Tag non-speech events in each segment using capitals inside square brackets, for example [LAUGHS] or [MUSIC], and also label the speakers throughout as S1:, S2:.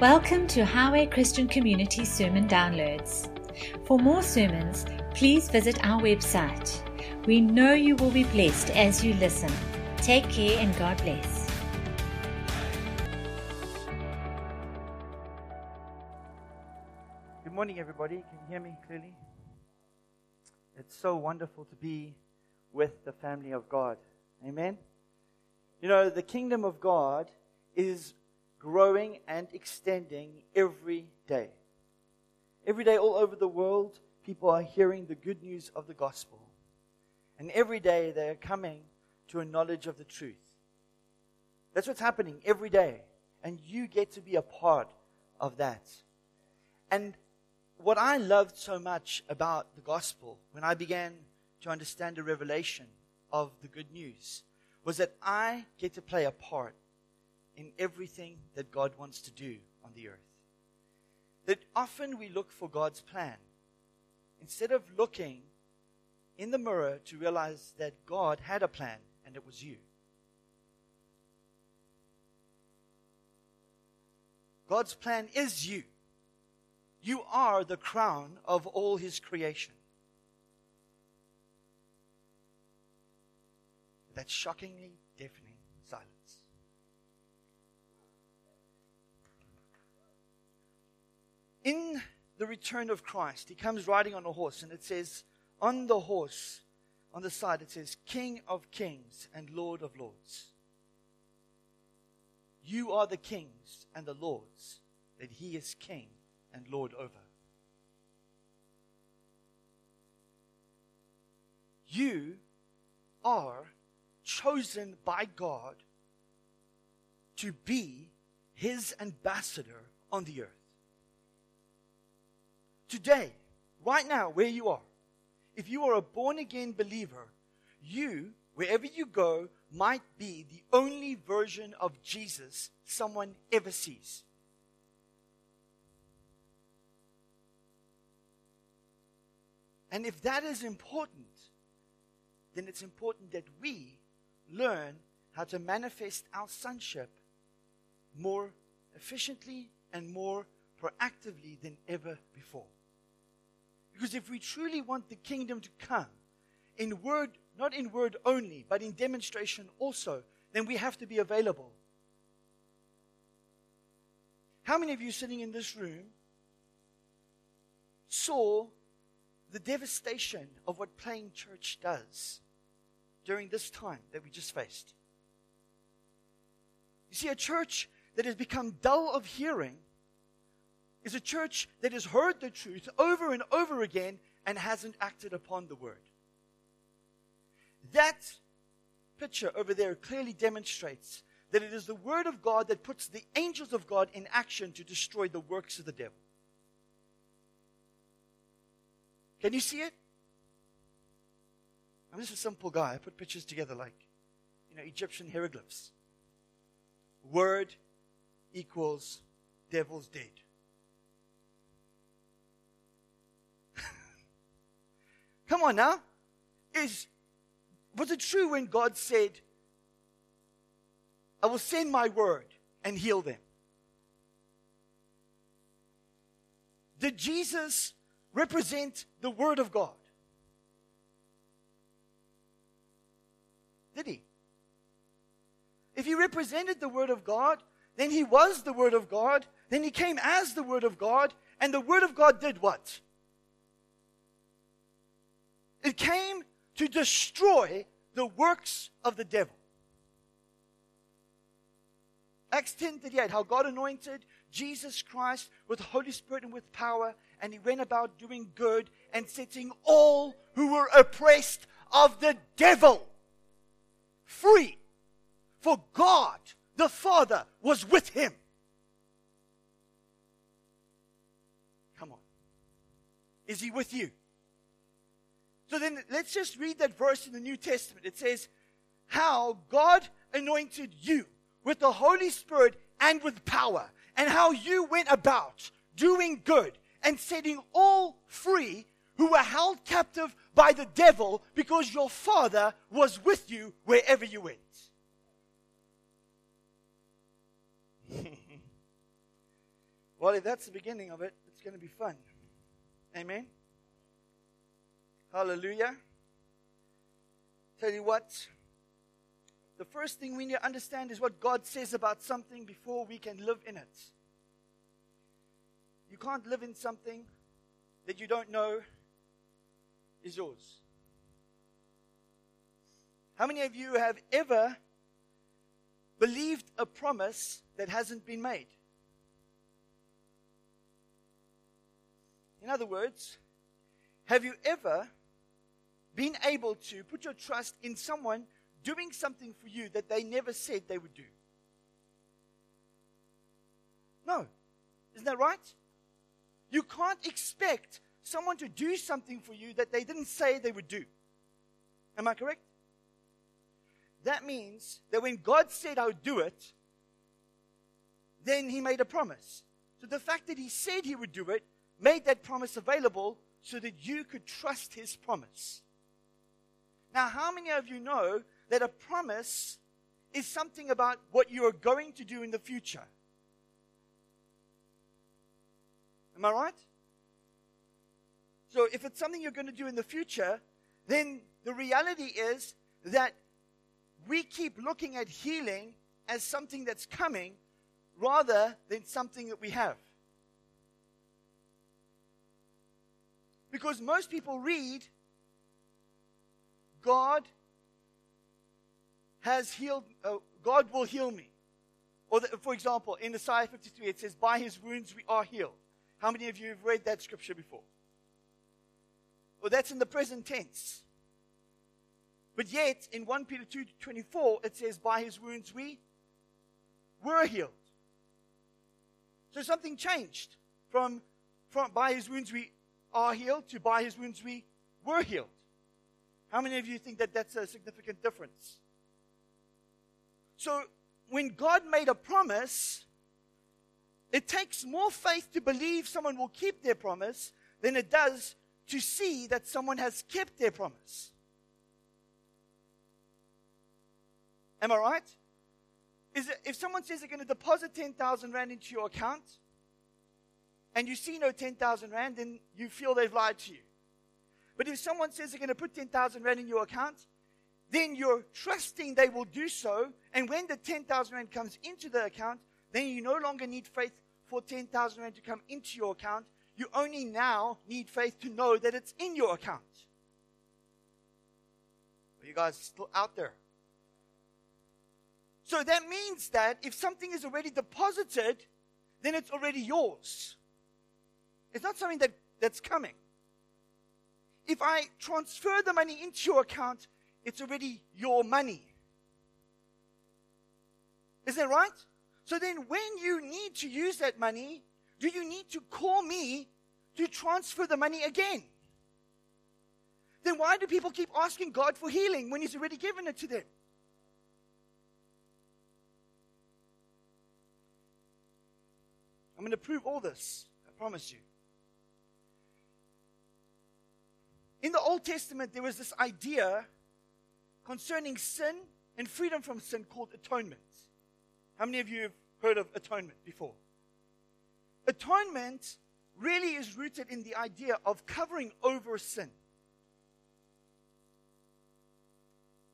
S1: Welcome to Highway Christian Community Sermon Downloads. For more sermons, please visit our website. We know you will be blessed as you listen. Take care and God bless.
S2: Good morning, everybody. Can you hear me clearly? It's so wonderful to be with the family of God. Amen. You know, the kingdom of God is growing and extending every day. Every day, all over the world, people are hearing the good news of the gospel. And every day, they are coming to a knowledge of the truth. That's what's happening every day. And you get to be a part of that. And what I loved so much about the gospel when I began to understand the revelation of the good news was that I get to play a part in everything that God wants to do on the earth. That often we look for God's plan instead of looking in the mirror to realize that God had a plan and it was you. God's plan is you. You are the crown of all his creation. That's shockingly deafening. In the return of Christ, he comes riding on a horse, and it says, on the horse, on the side, it says, King of kings and Lord of lords. You are the kings and the lords that he is king and Lord over. You are chosen by God to be his ambassador on the earth today, right now, where you are, if you are a born again believer, you, wherever you go, might be the only version of Jesus someone ever sees. And if that is important, then it's important that we learn how to manifest our sonship more efficiently and more proactively than ever before. Because if we truly want the kingdom to come in word, not in word only, but in demonstration also, then we have to be available. How many of you sitting in this room saw the devastation of what playing church does during this time that we just faced? You see, a church that has become dull of hearing is a church that has heard the truth over and over again and hasn't acted upon the word. That picture over there clearly demonstrates that it is the word of God that puts the angels of God in action to destroy the works of the devil. Can you see it? I'm just a simple guy. I put pictures together like, you know, Egyptian hieroglyphs. Word equals devil's dead. Come on now. Is, was it true when God said, I will send my word and heal them? Did Jesus represent the word of God? Did he? If he represented the word of God, then he was the word of God, then he came as the word of God, and the word of God did what? It came to destroy the works of the devil. Acts 10 38, how God anointed Jesus Christ with the Holy Spirit and with power, and he went about doing good and setting all who were oppressed of the devil free. For God, the Father, was with him. Come on. Is he with you? So then let's just read that verse in the New Testament. It says, How God anointed you with the Holy Spirit and with power, and how you went about doing good and setting all free who were held captive by the devil because your Father was with you wherever you went. [LAUGHS] Well, if that's the beginning of it, it's going to be fun. Amen. Hallelujah. Tell you what, the first thing we need to understand is what God says about something before we can live in it. You can't live in something that you don't know is yours. How many of you have ever believed a promise that hasn't been made? In other words, have you ever been able to put your trust in someone doing something for you that they never said they would do? No. Isn't that right? You can't expect someone to do something for you that they didn't say they would do. Am I correct? That means that when God said I would do it, then he made a promise. So the fact that he said he would do it made that promise available so that you could trust his promise. Now, how many of you know that a promise is something about what you are going to do in the future? Am I right? So, if it's something you're going to do in the future, then the reality is that we keep looking at healing as something that's coming rather than something that we have. Because most people read, God has healed, uh, God will heal me. Or, the, for example, in Isaiah 53, it says, By his wounds we are healed. How many of you have read that scripture before? Well, that's in the present tense. But yet, in 1 Peter 2 24, it says, By his wounds we were healed. So something changed from, from by his wounds we are healed to by his wounds we were healed. How many of you think that that's a significant difference? So, when God made a promise, it takes more faith to believe someone will keep their promise than it does to see that someone has kept their promise. Am I right? Is it, if someone says they're going to deposit 10,000 Rand into your account, and you see no 10,000 Rand, then you feel they've lied to you. But if someone says they're going to put 10,000 Rand in your account, then you're trusting they will do so. And when the 10,000 Rand comes into the account, then you no longer need faith for 10,000 Rand to come into your account. You only now need faith to know that it's in your account. Are you guys still out there? So that means that if something is already deposited, then it's already yours. It's not something that, that's coming. If I transfer the money into your account, it's already your money. Is that right? So then, when you need to use that money, do you need to call me to transfer the money again? Then why do people keep asking God for healing when He's already given it to them? I'm going to prove all this. I promise you. In the Old Testament, there was this idea concerning sin and freedom from sin called atonement. How many of you have heard of atonement before? Atonement really is rooted in the idea of covering over sin.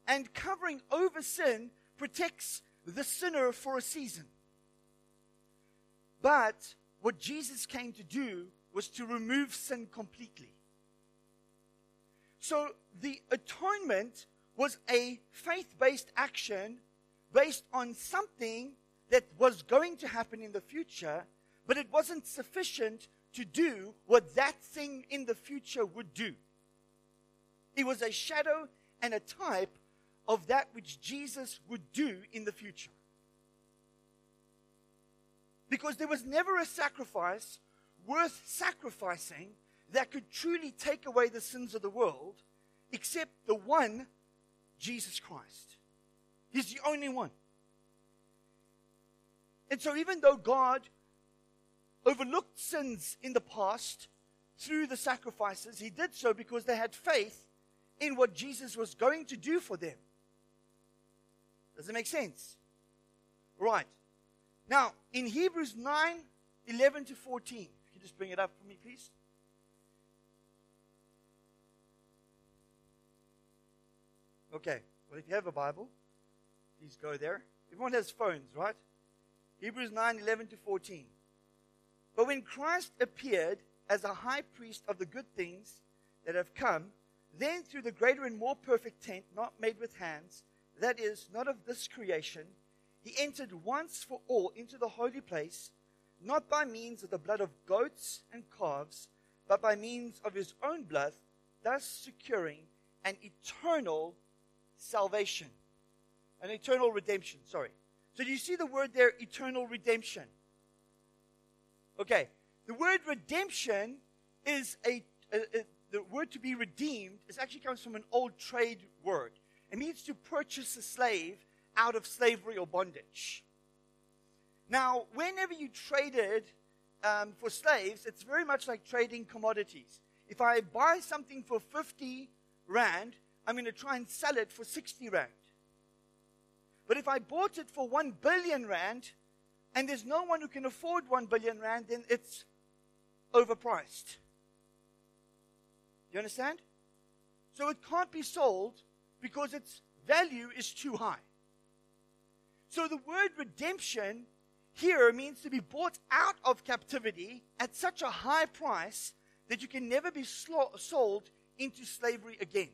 S2: And covering over sin protects the sinner for a season. But what Jesus came to do was to remove sin completely. So the atonement was a faith based action based on something that was going to happen in the future, but it wasn't sufficient to do what that thing in the future would do. It was a shadow and a type of that which Jesus would do in the future. Because there was never a sacrifice worth sacrificing that could truly take away the sins of the world except the one, Jesus Christ. He's the only one. And so, even though God overlooked sins in the past through the sacrifices, He did so because they had faith in what Jesus was going to do for them. Does it make sense? Right. Now, in Hebrews 9 11 to 14. If you just bring it up for me, please. Okay. Well, if you have a Bible, please go there. Everyone has phones, right? Hebrews 9 11 to 14. But when Christ appeared as a high priest of the good things that have come, then through the greater and more perfect tent, not made with hands, that is, not of this creation, he entered once for all into the holy place, not by means of the blood of goats and calves, but by means of his own blood, thus securing an eternal salvation, an eternal redemption. Sorry. So do you see the word there, eternal redemption? Okay. The word redemption is a, a, a the word to be redeemed is actually comes from an old trade word. It means to purchase a slave out of slavery or bondage. Now, whenever you traded um, for slaves, it's very much like trading commodities. If I buy something for 50 rand, I'm going to try and sell it for 60 rand. But if I bought it for 1 billion rand, and there's no one who can afford 1 billion rand, then it's overpriced. You understand? So it can't be sold because its value is too high. So the word redemption here means to be bought out of captivity at such a high price that you can never be sold into slavery again.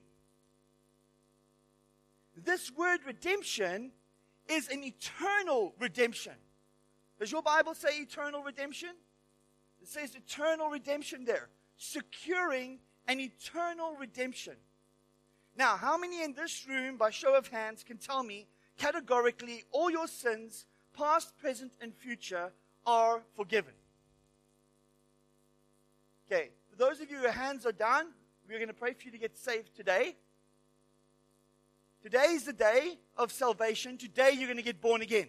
S2: This word redemption is an eternal redemption. Does your Bible say eternal redemption? It says eternal redemption there, securing an eternal redemption. Now, how many in this room, by show of hands, can tell me categorically all your sins, past, present, and future, are forgiven? Okay, for those of you whose hands are down, we're going to pray for you to get saved today. Today is the day of salvation. Today you're going to get born again.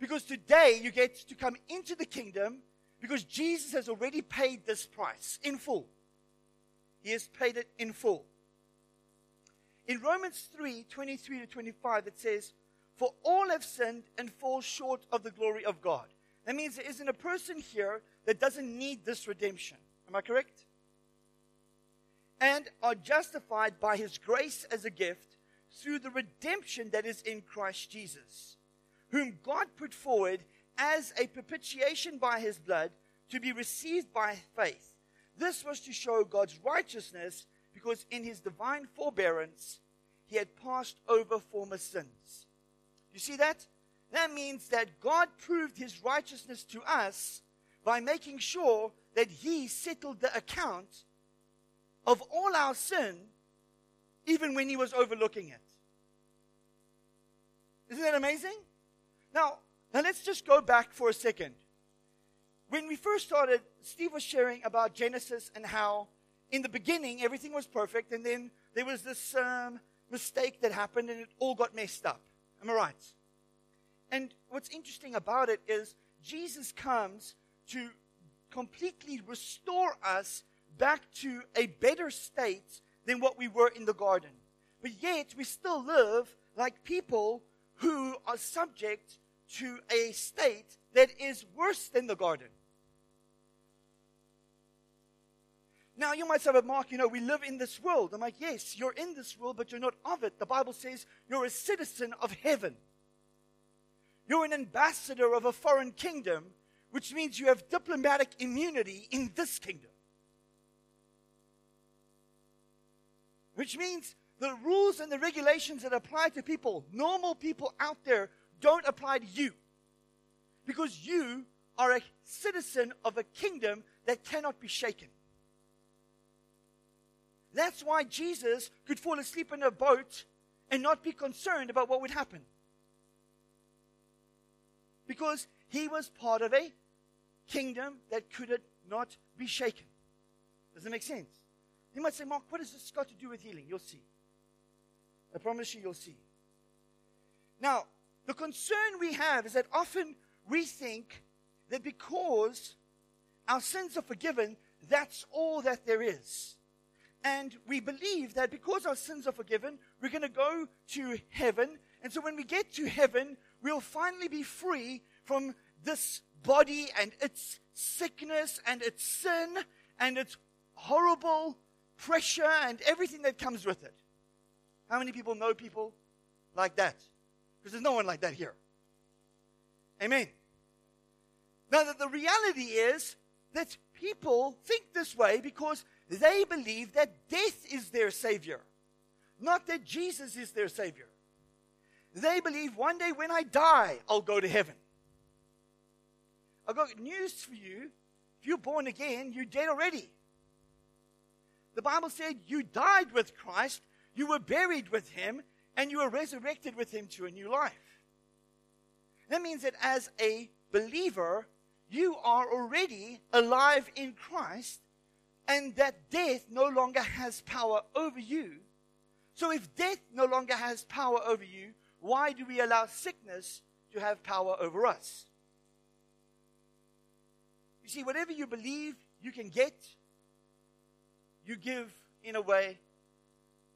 S2: Because today you get to come into the kingdom because Jesus has already paid this price in full. He has paid it in full. In Romans 3 23 to 25, it says, For all have sinned and fall short of the glory of God. That means there isn't a person here that doesn't need this redemption. Am I correct? And are justified by his grace as a gift through the redemption that is in Christ Jesus, whom God put forward as a propitiation by his blood to be received by faith. This was to show God's righteousness because in his divine forbearance he had passed over former sins. You see that? That means that God proved his righteousness to us by making sure that he settled the account of all our sin even when he was overlooking it. Isn't that amazing? Now, now let's just go back for a second when we first started, Steve was sharing about Genesis and how in the beginning everything was perfect, and then there was this um, mistake that happened and it all got messed up. Am I right? And what's interesting about it is Jesus comes to completely restore us back to a better state than what we were in the garden. But yet we still live like people who are subject to a state that is worse than the garden. Now, you might say, but Mark, you know, we live in this world. I'm like, yes, you're in this world, but you're not of it. The Bible says you're a citizen of heaven. You're an ambassador of a foreign kingdom, which means you have diplomatic immunity in this kingdom. Which means the rules and the regulations that apply to people, normal people out there, don't apply to you. Because you are a citizen of a kingdom that cannot be shaken. That's why Jesus could fall asleep in a boat and not be concerned about what would happen. Because he was part of a kingdom that could not be shaken. Does that make sense? You might say, Mark, what has this got to do with healing? You'll see. I promise you, you'll see. Now, the concern we have is that often we think that because our sins are forgiven, that's all that there is. And we believe that because our sins are forgiven, we're going to go to heaven. And so when we get to heaven, we'll finally be free from this body and its sickness and its sin and its horrible pressure and everything that comes with it. How many people know people like that? Because there's no one like that here. Amen. Now, that the reality is that people think this way because they believe that death is their Savior, not that Jesus is their Savior. They believe one day when I die, I'll go to heaven. I've got news for you. If you're born again, you're dead already. The Bible said you died with Christ, you were buried with him, and you were resurrected with him to a new life. That means that as a believer, you are already alive in Christ, and that death no longer has power over you. So, if death no longer has power over you, why do we allow sickness to have power over us? You see, whatever you believe you can get, you give, in a way,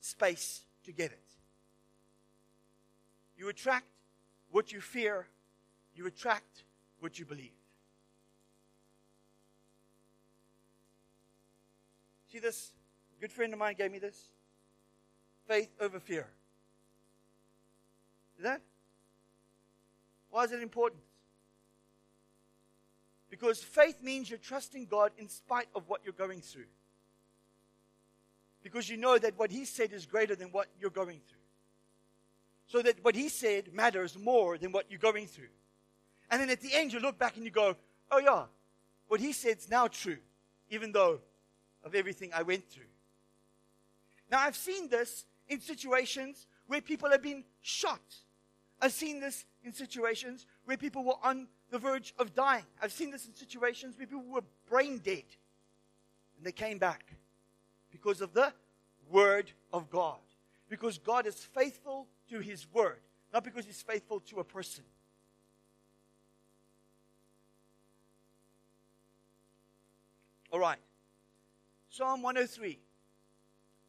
S2: space to get it. You attract what you fear, you attract what you believe. See this? A good friend of mine gave me this. Faith over fear. See that? Why is it important? Because faith means you're trusting God in spite of what you're going through. Because you know that what He said is greater than what you're going through. So that what He said matters more than what you're going through. And then at the end, you look back and you go, oh, yeah, what He said is now true, even though of everything I went through. Now, I've seen this in situations where people have been shot. I've seen this in situations where people were on the verge of dying. I've seen this in situations where people were brain dead and they came back because of the Word of God. Because God is faithful to His Word, not because He's faithful to a person. All right. Psalm 103.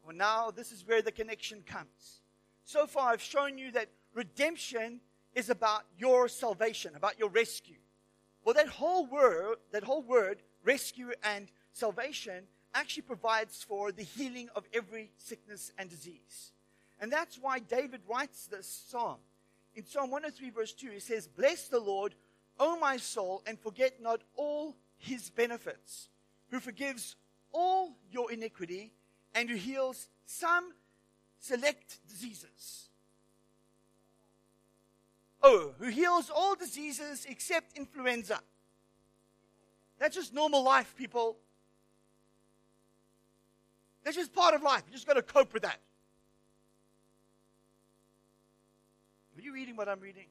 S2: Well, now this is where the connection comes. So far, I've shown you that redemption is about your salvation, about your rescue. Well, that whole word, that whole word, rescue and salvation, actually provides for the healing of every sickness and disease. And that's why David writes this psalm. In Psalm 103, verse 2, he says, Bless the Lord, O my soul, and forget not all his benefits, who forgives all your iniquity and who heals some select diseases Oh, who heals all diseases except influenza. That's just normal life, people. That's just part of life. You just got to cope with that. Are you reading what I'm reading?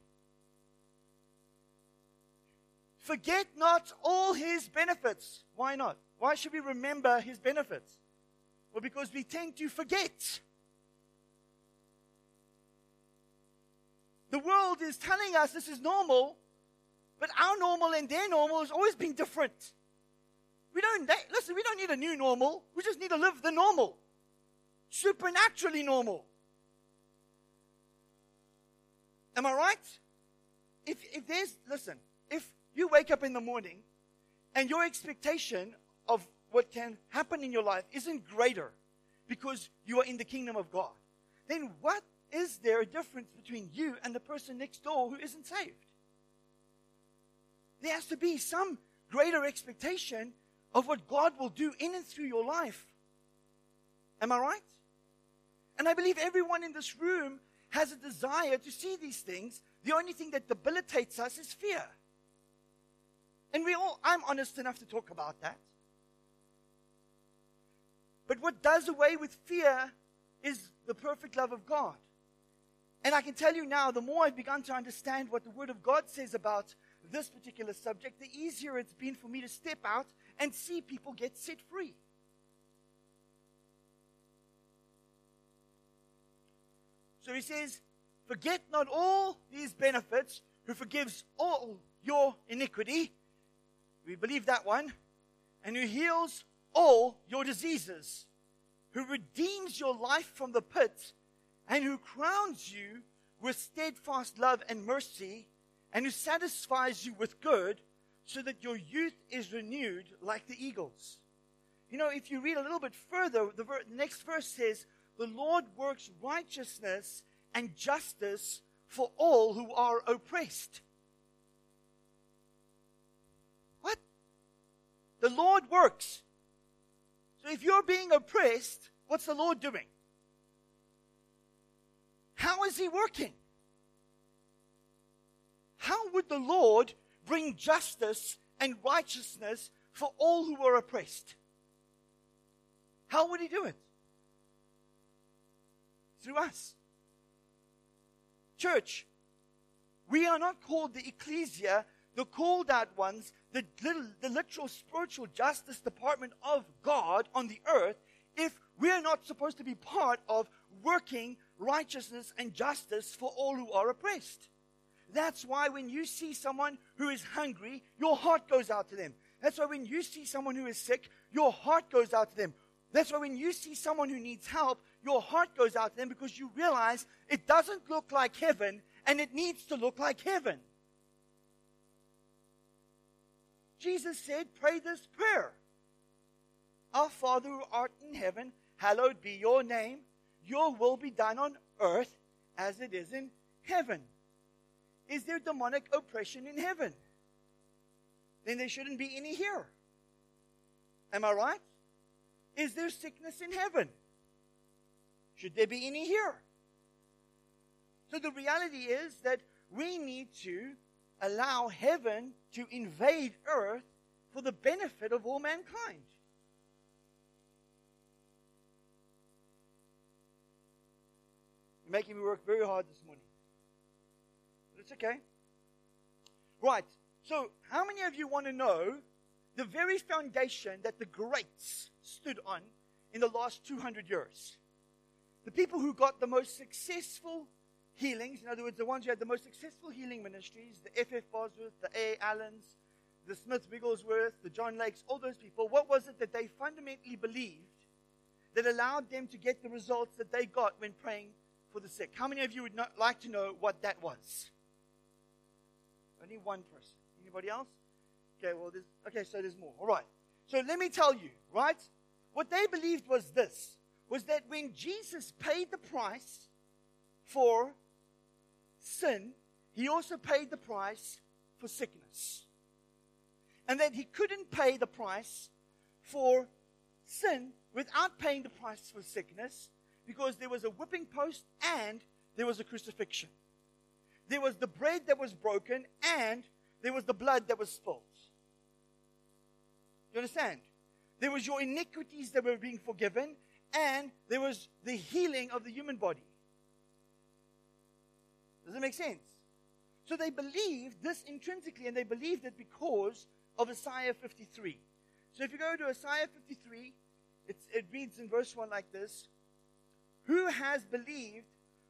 S2: Forget not all his benefits. Why not? Why should we remember his benefits? Well, because we tend to forget. The world is telling us this is normal, but our normal and their normal has always been different. We don't, listen, we don't need a new normal. We just need to live the normal. Supernaturally normal. Am I right? If, if there's, listen, if you wake up in the morning and your expectation of what can happen in your life isn't greater because you are in the kingdom of God, then what is there a difference between you and the person next door who isn't saved? There has to be some greater expectation of what God will do in and through your life. Am I right? And I believe everyone in this room has a desire to see these things. The only thing that debilitates us is fear. And we all, I'm honest enough to talk about that. But what does away with fear is the perfect love of God. And I can tell you now, the more I've begun to understand what the Word of God says about this particular subject, the easier it's been for me to step out and see people get set free. So he says, Forget not all these benefits, who forgives all your iniquity. We believe that one. And who heals all your diseases, who redeems your life from the pit and who crowns you with steadfast love and mercy, and who satisfies you with good, so that your youth is renewed like the eagles. You know, if you read a little bit further, the, ver- the next verse says, The Lord works righteousness and justice for all who are oppressed. What? The Lord works. So if you're being oppressed, what's the Lord doing? How is He working? How would the Lord bring justice and righteousness for all who are oppressed? How would He do it? Through us. Church, we are not called the ecclesia, the called out ones, the, the literal spiritual justice department of God on the earth, if we're not supposed to be part of working righteousness and justice for all who are oppressed. That's why when you see someone who is hungry, your heart goes out to them. That's why when you see someone who is sick, your heart goes out to them. That's why when you see someone who needs help, your heart goes out to them because you realize it doesn't look like heaven and it needs to look like heaven. Jesus said, Pray this prayer Our Father who art in heaven, hallowed be your name. Your will be done on earth as it is in heaven. Is there demonic oppression in heaven? Then there shouldn't be any here. Am I right? Is there sickness in heaven? Should there be any here? So the reality is that we need to allow heaven to invade earth for the benefit of all mankind. You're making me work very hard this morning. It's okay. Right. So, how many of you want to know the very foundation that the greats stood on in the last 200 years? The people who got the most successful healings, in other words, the ones who had the most successful healing ministries, the F.F. Bosworth, the A. Allens, the Smith Wigglesworth, the John Lakes, all those people, what was it that they fundamentally believed that allowed them to get the results that they got when praying for the sick? How many of you would not like to know what that was? Only one person. Anybody else? Okay, well, there's, okay, so there's more. All right. So let me tell you, right? What they believed was this, was that when Jesus paid the price for sin, he also paid the price for sickness. And that he couldn't pay the price for sin without paying the price for sickness because there was a whipping post and there was a crucifixion. There was the bread that was broken and there was the blood that was spilled. You understand? There was your iniquities that were being forgiven and there was the healing of the human body. Does it make sense? So they believed this intrinsically, and they believed it because of Isaiah 53. So if you go to Isaiah 53, it reads in verse 1 like this Who has believed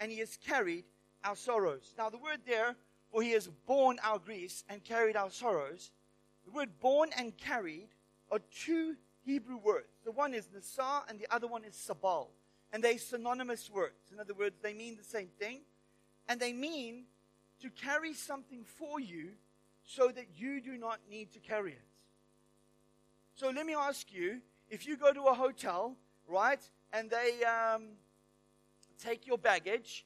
S2: and he has carried our sorrows. Now, the word there, for he has borne our griefs and carried our sorrows, the word borne and carried are two Hebrew words. The one is Nasar, and the other one is Sabal. And they're synonymous words. In other words, they mean the same thing and they mean to carry something for you so that you do not need to carry it. So let me ask you if you go to a hotel, right, and they um, take your baggage,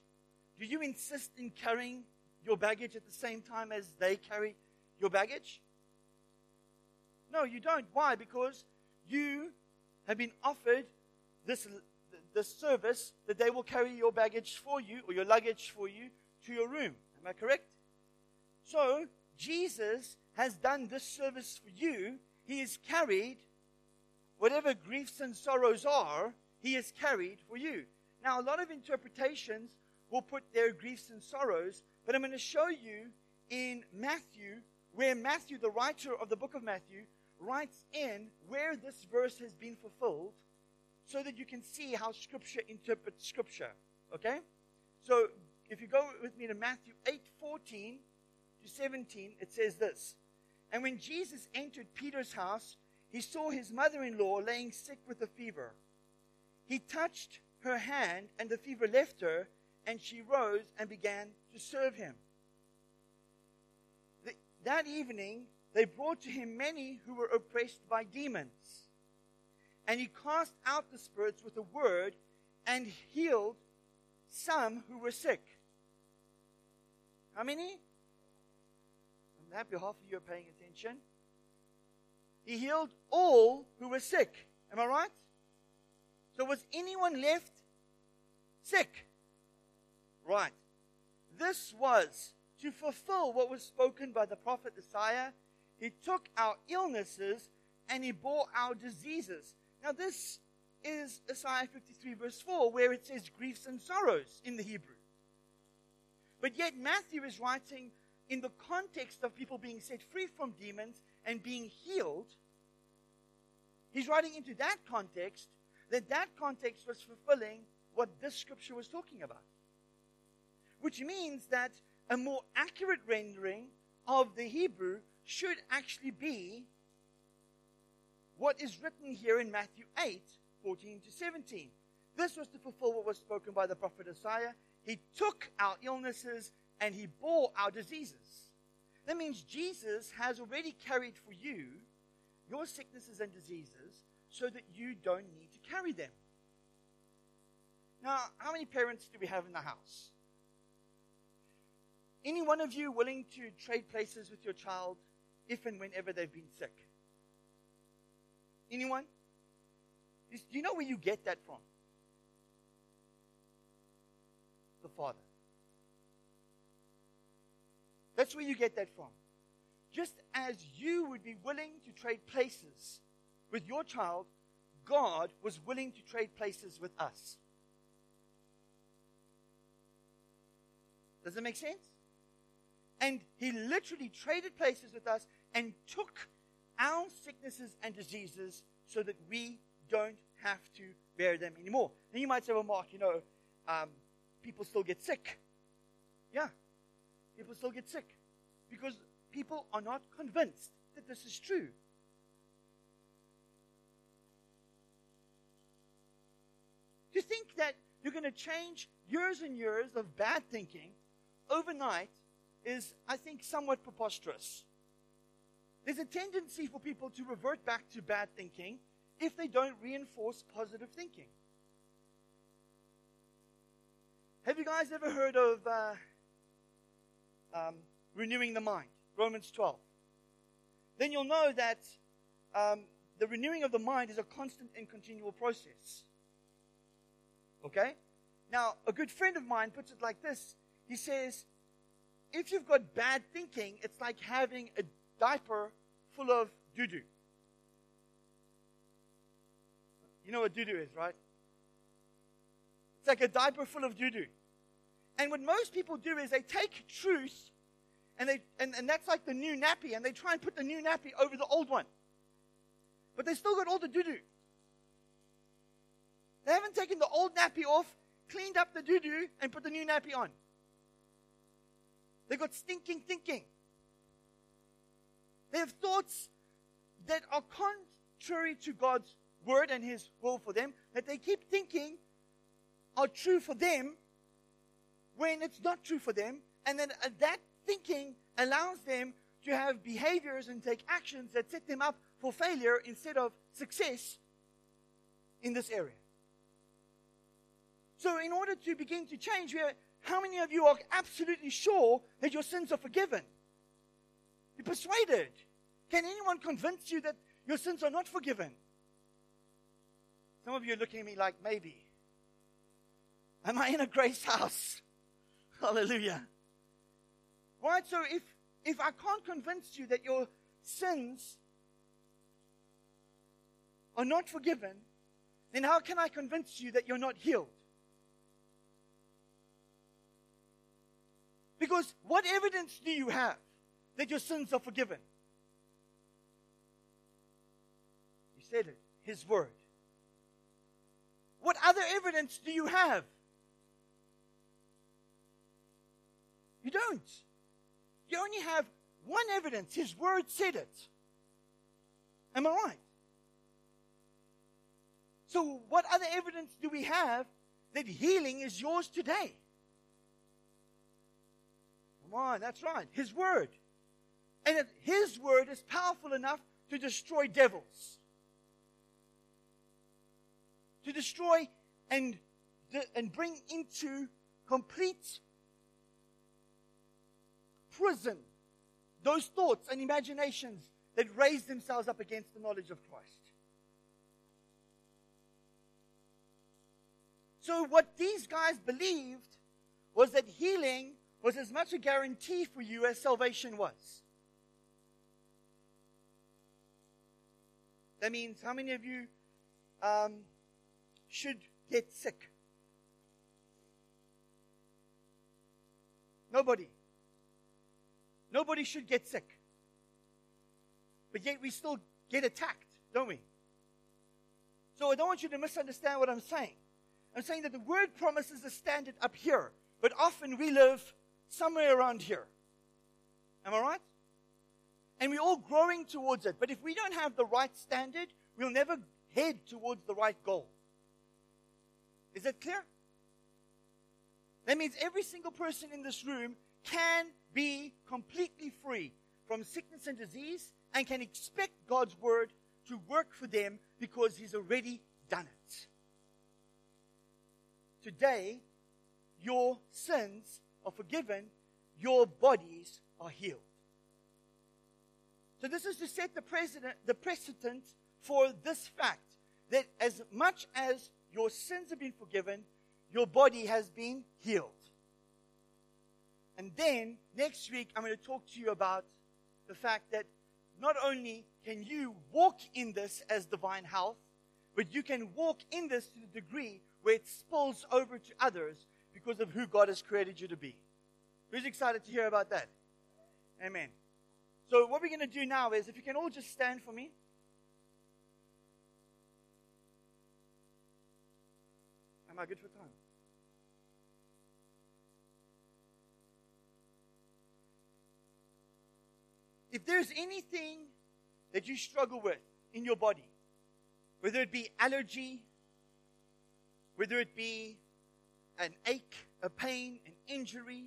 S2: do you insist in carrying your baggage at the same time as they carry your baggage? No, you don't. Why? Because you have been offered this the service that they will carry your baggage for you or your luggage for you to your room. Am I correct? So, Jesus has done this service for you. He has carried whatever griefs and sorrows are, He has carried for you. Now, a lot of interpretations will put their griefs and sorrows, but I'm going to show you in Matthew where Matthew, the writer of the book of Matthew, writes in where this verse has been fulfilled so that you can see how Scripture interprets Scripture. Okay? So if you go with me to Matthew 8 14 to 17, it says this And when Jesus entered Peter's house, he saw his mother in law laying sick with a fever. He touched her hand, and the fever left her, and she rose and began to serve him. The, that evening, they brought to him many who were oppressed by demons. And he cast out the spirits with a word and healed some who were sick. How many? I'm happy half of you are paying attention. He healed all who were sick. Am I right? So was anyone left sick? Right. This was to fulfill what was spoken by the prophet Isaiah. He took our illnesses and he bore our diseases. Now, this is Isaiah 53, verse 4, where it says griefs and sorrows in the Hebrew. But yet, Matthew is writing in the context of people being set free from demons and being healed. He's writing into that context that that context was fulfilling what this scripture was talking about. Which means that a more accurate rendering of the Hebrew should actually be what is written here in Matthew 8 14 to 17. This was to fulfill what was spoken by the prophet Isaiah. He took our illnesses and he bore our diseases. That means Jesus has already carried for you your sicknesses and diseases so that you don't need to carry them. Now, how many parents do we have in the house? Any one of you willing to trade places with your child if and whenever they've been sick? Anyone? Do you know where you get that from? The Father. That's where you get that from. Just as you would be willing to trade places with your child, God was willing to trade places with us. Does that make sense? And he literally traded places with us and took our sicknesses and diseases so that we don't have to bear them anymore. Then you might say, well, Mark, you know, um, people still get sick. Yeah, people still get sick because people are not convinced that this is true. To think that you're going to change years and years of bad thinking overnight is, I think, somewhat preposterous. There's a tendency for people to revert back to bad thinking if they don't reinforce positive thinking. Have you guys ever heard of uh, um, renewing the mind? Romans 12. Then you'll know that um, the renewing of the mind is a constant and continual process. Okay? Now, a good friend of mine puts it like this He says, if you've got bad thinking, it's like having a diaper full of doo doo. You know what doo doo is, right? It's like a diaper full of doo doo. And what most people do is they take truth and they and, and that's like the new nappy, and they try and put the new nappy over the old one. But they still got all the doo doo. They haven't taken the old nappy off, cleaned up the doo doo, and put the new nappy on. They got stinking thinking. They have thoughts that are contrary to God's word and His will for them, that they keep thinking are true for them when it's not true for them. And then uh, that thinking allows them to have behaviors and take actions that set them up for failure instead of success in this area. So, in order to begin to change, how many of you are absolutely sure that your sins are forgiven? You're persuaded. Can anyone convince you that your sins are not forgiven? Some of you are looking at me like, maybe. Am I in a grace house? [LAUGHS] Hallelujah. Right? So if, if I can't convince you that your sins are not forgiven, then how can I convince you that you're not healed? Because what evidence do you have that your sins are forgiven? He said it, His Word. What other evidence do you have? You don't. You only have one evidence. His Word said it. Am I right? So, what other evidence do we have that healing is yours today? Come on, that's right. His word. And his word is powerful enough to destroy devils. To destroy and, and bring into complete prison those thoughts and imaginations that raise themselves up against the knowledge of Christ. So, what these guys believed was that healing was as much a guarantee for you as salvation was. That means how many of you um, should get sick? Nobody. Nobody should get sick. But yet we still get attacked, don't we? So I don't want you to misunderstand what I'm saying. I'm saying that the word promises a standard up here, but often we live somewhere around here. Am I right? And we're all growing towards it. But if we don't have the right standard, we'll never head towards the right goal. Is that clear? That means every single person in this room can be completely free from sickness and disease and can expect God's word to work for them because He's already done it. Today, your sins are forgiven, your bodies are healed. So this is to set the precedent, the precedent for this fact that as much as your sins have been forgiven, your body has been healed. And then next week, I'm going to talk to you about the fact that not only can you walk in this as divine health, but you can walk in this to the degree where it spills over to others because of who God has created you to be. Who's excited to hear about that? Amen. So, what we're going to do now is if you can all just stand for me. Am I good for time? If there's anything that you struggle with in your body, whether it be allergy, whether it be an ache, a pain, an injury,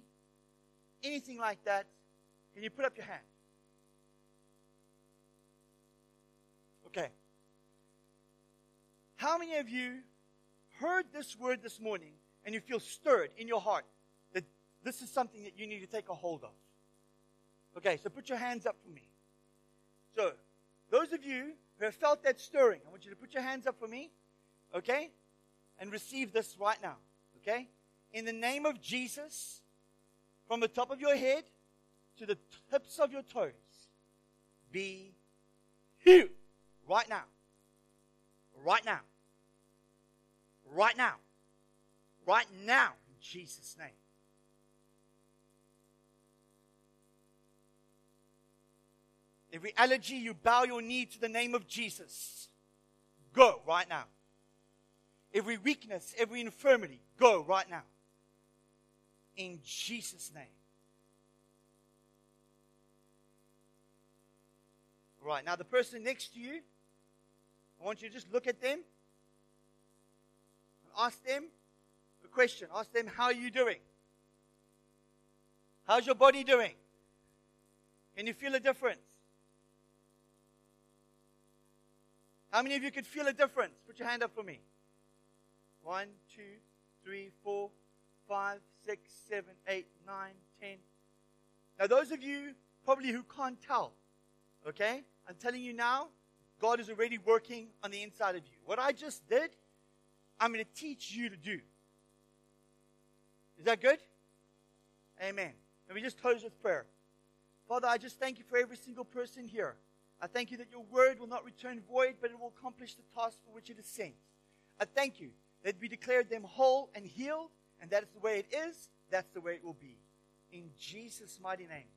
S2: anything like that, can you put up your hand? Okay. How many of you heard this word this morning and you feel stirred in your heart that this is something that you need to take a hold of? Okay, so put your hands up for me. So, those of you who have felt that stirring, I want you to put your hands up for me, okay? And receive this right now, okay? In the name of Jesus, from the top of your head to the tips of your toes, be healed right now. Right now. Right now. Right now, in Jesus' name. Every allergy, you bow your knee to the name of Jesus. Go right now. Every weakness, every infirmity, go right now in Jesus' name. Right, now the person next to you, I want you to just look at them and ask them a question. Ask them, How are you doing? How's your body doing? Can you feel a difference? How many of you could feel a difference? Put your hand up for me. One, two, three, four, five, six, seven, eight, nine, ten. Now, those of you probably who can't tell, okay? I'm telling you now, God is already working on the inside of you. What I just did, I'm going to teach you to do. Is that good? Amen. Let me just close with prayer. Father, I just thank you for every single person here. I thank you that your word will not return void, but it will accomplish the task for which it is sent. I thank you that we declared them whole and healed and that is the way it is, that's the way it will be. In Jesus' mighty name.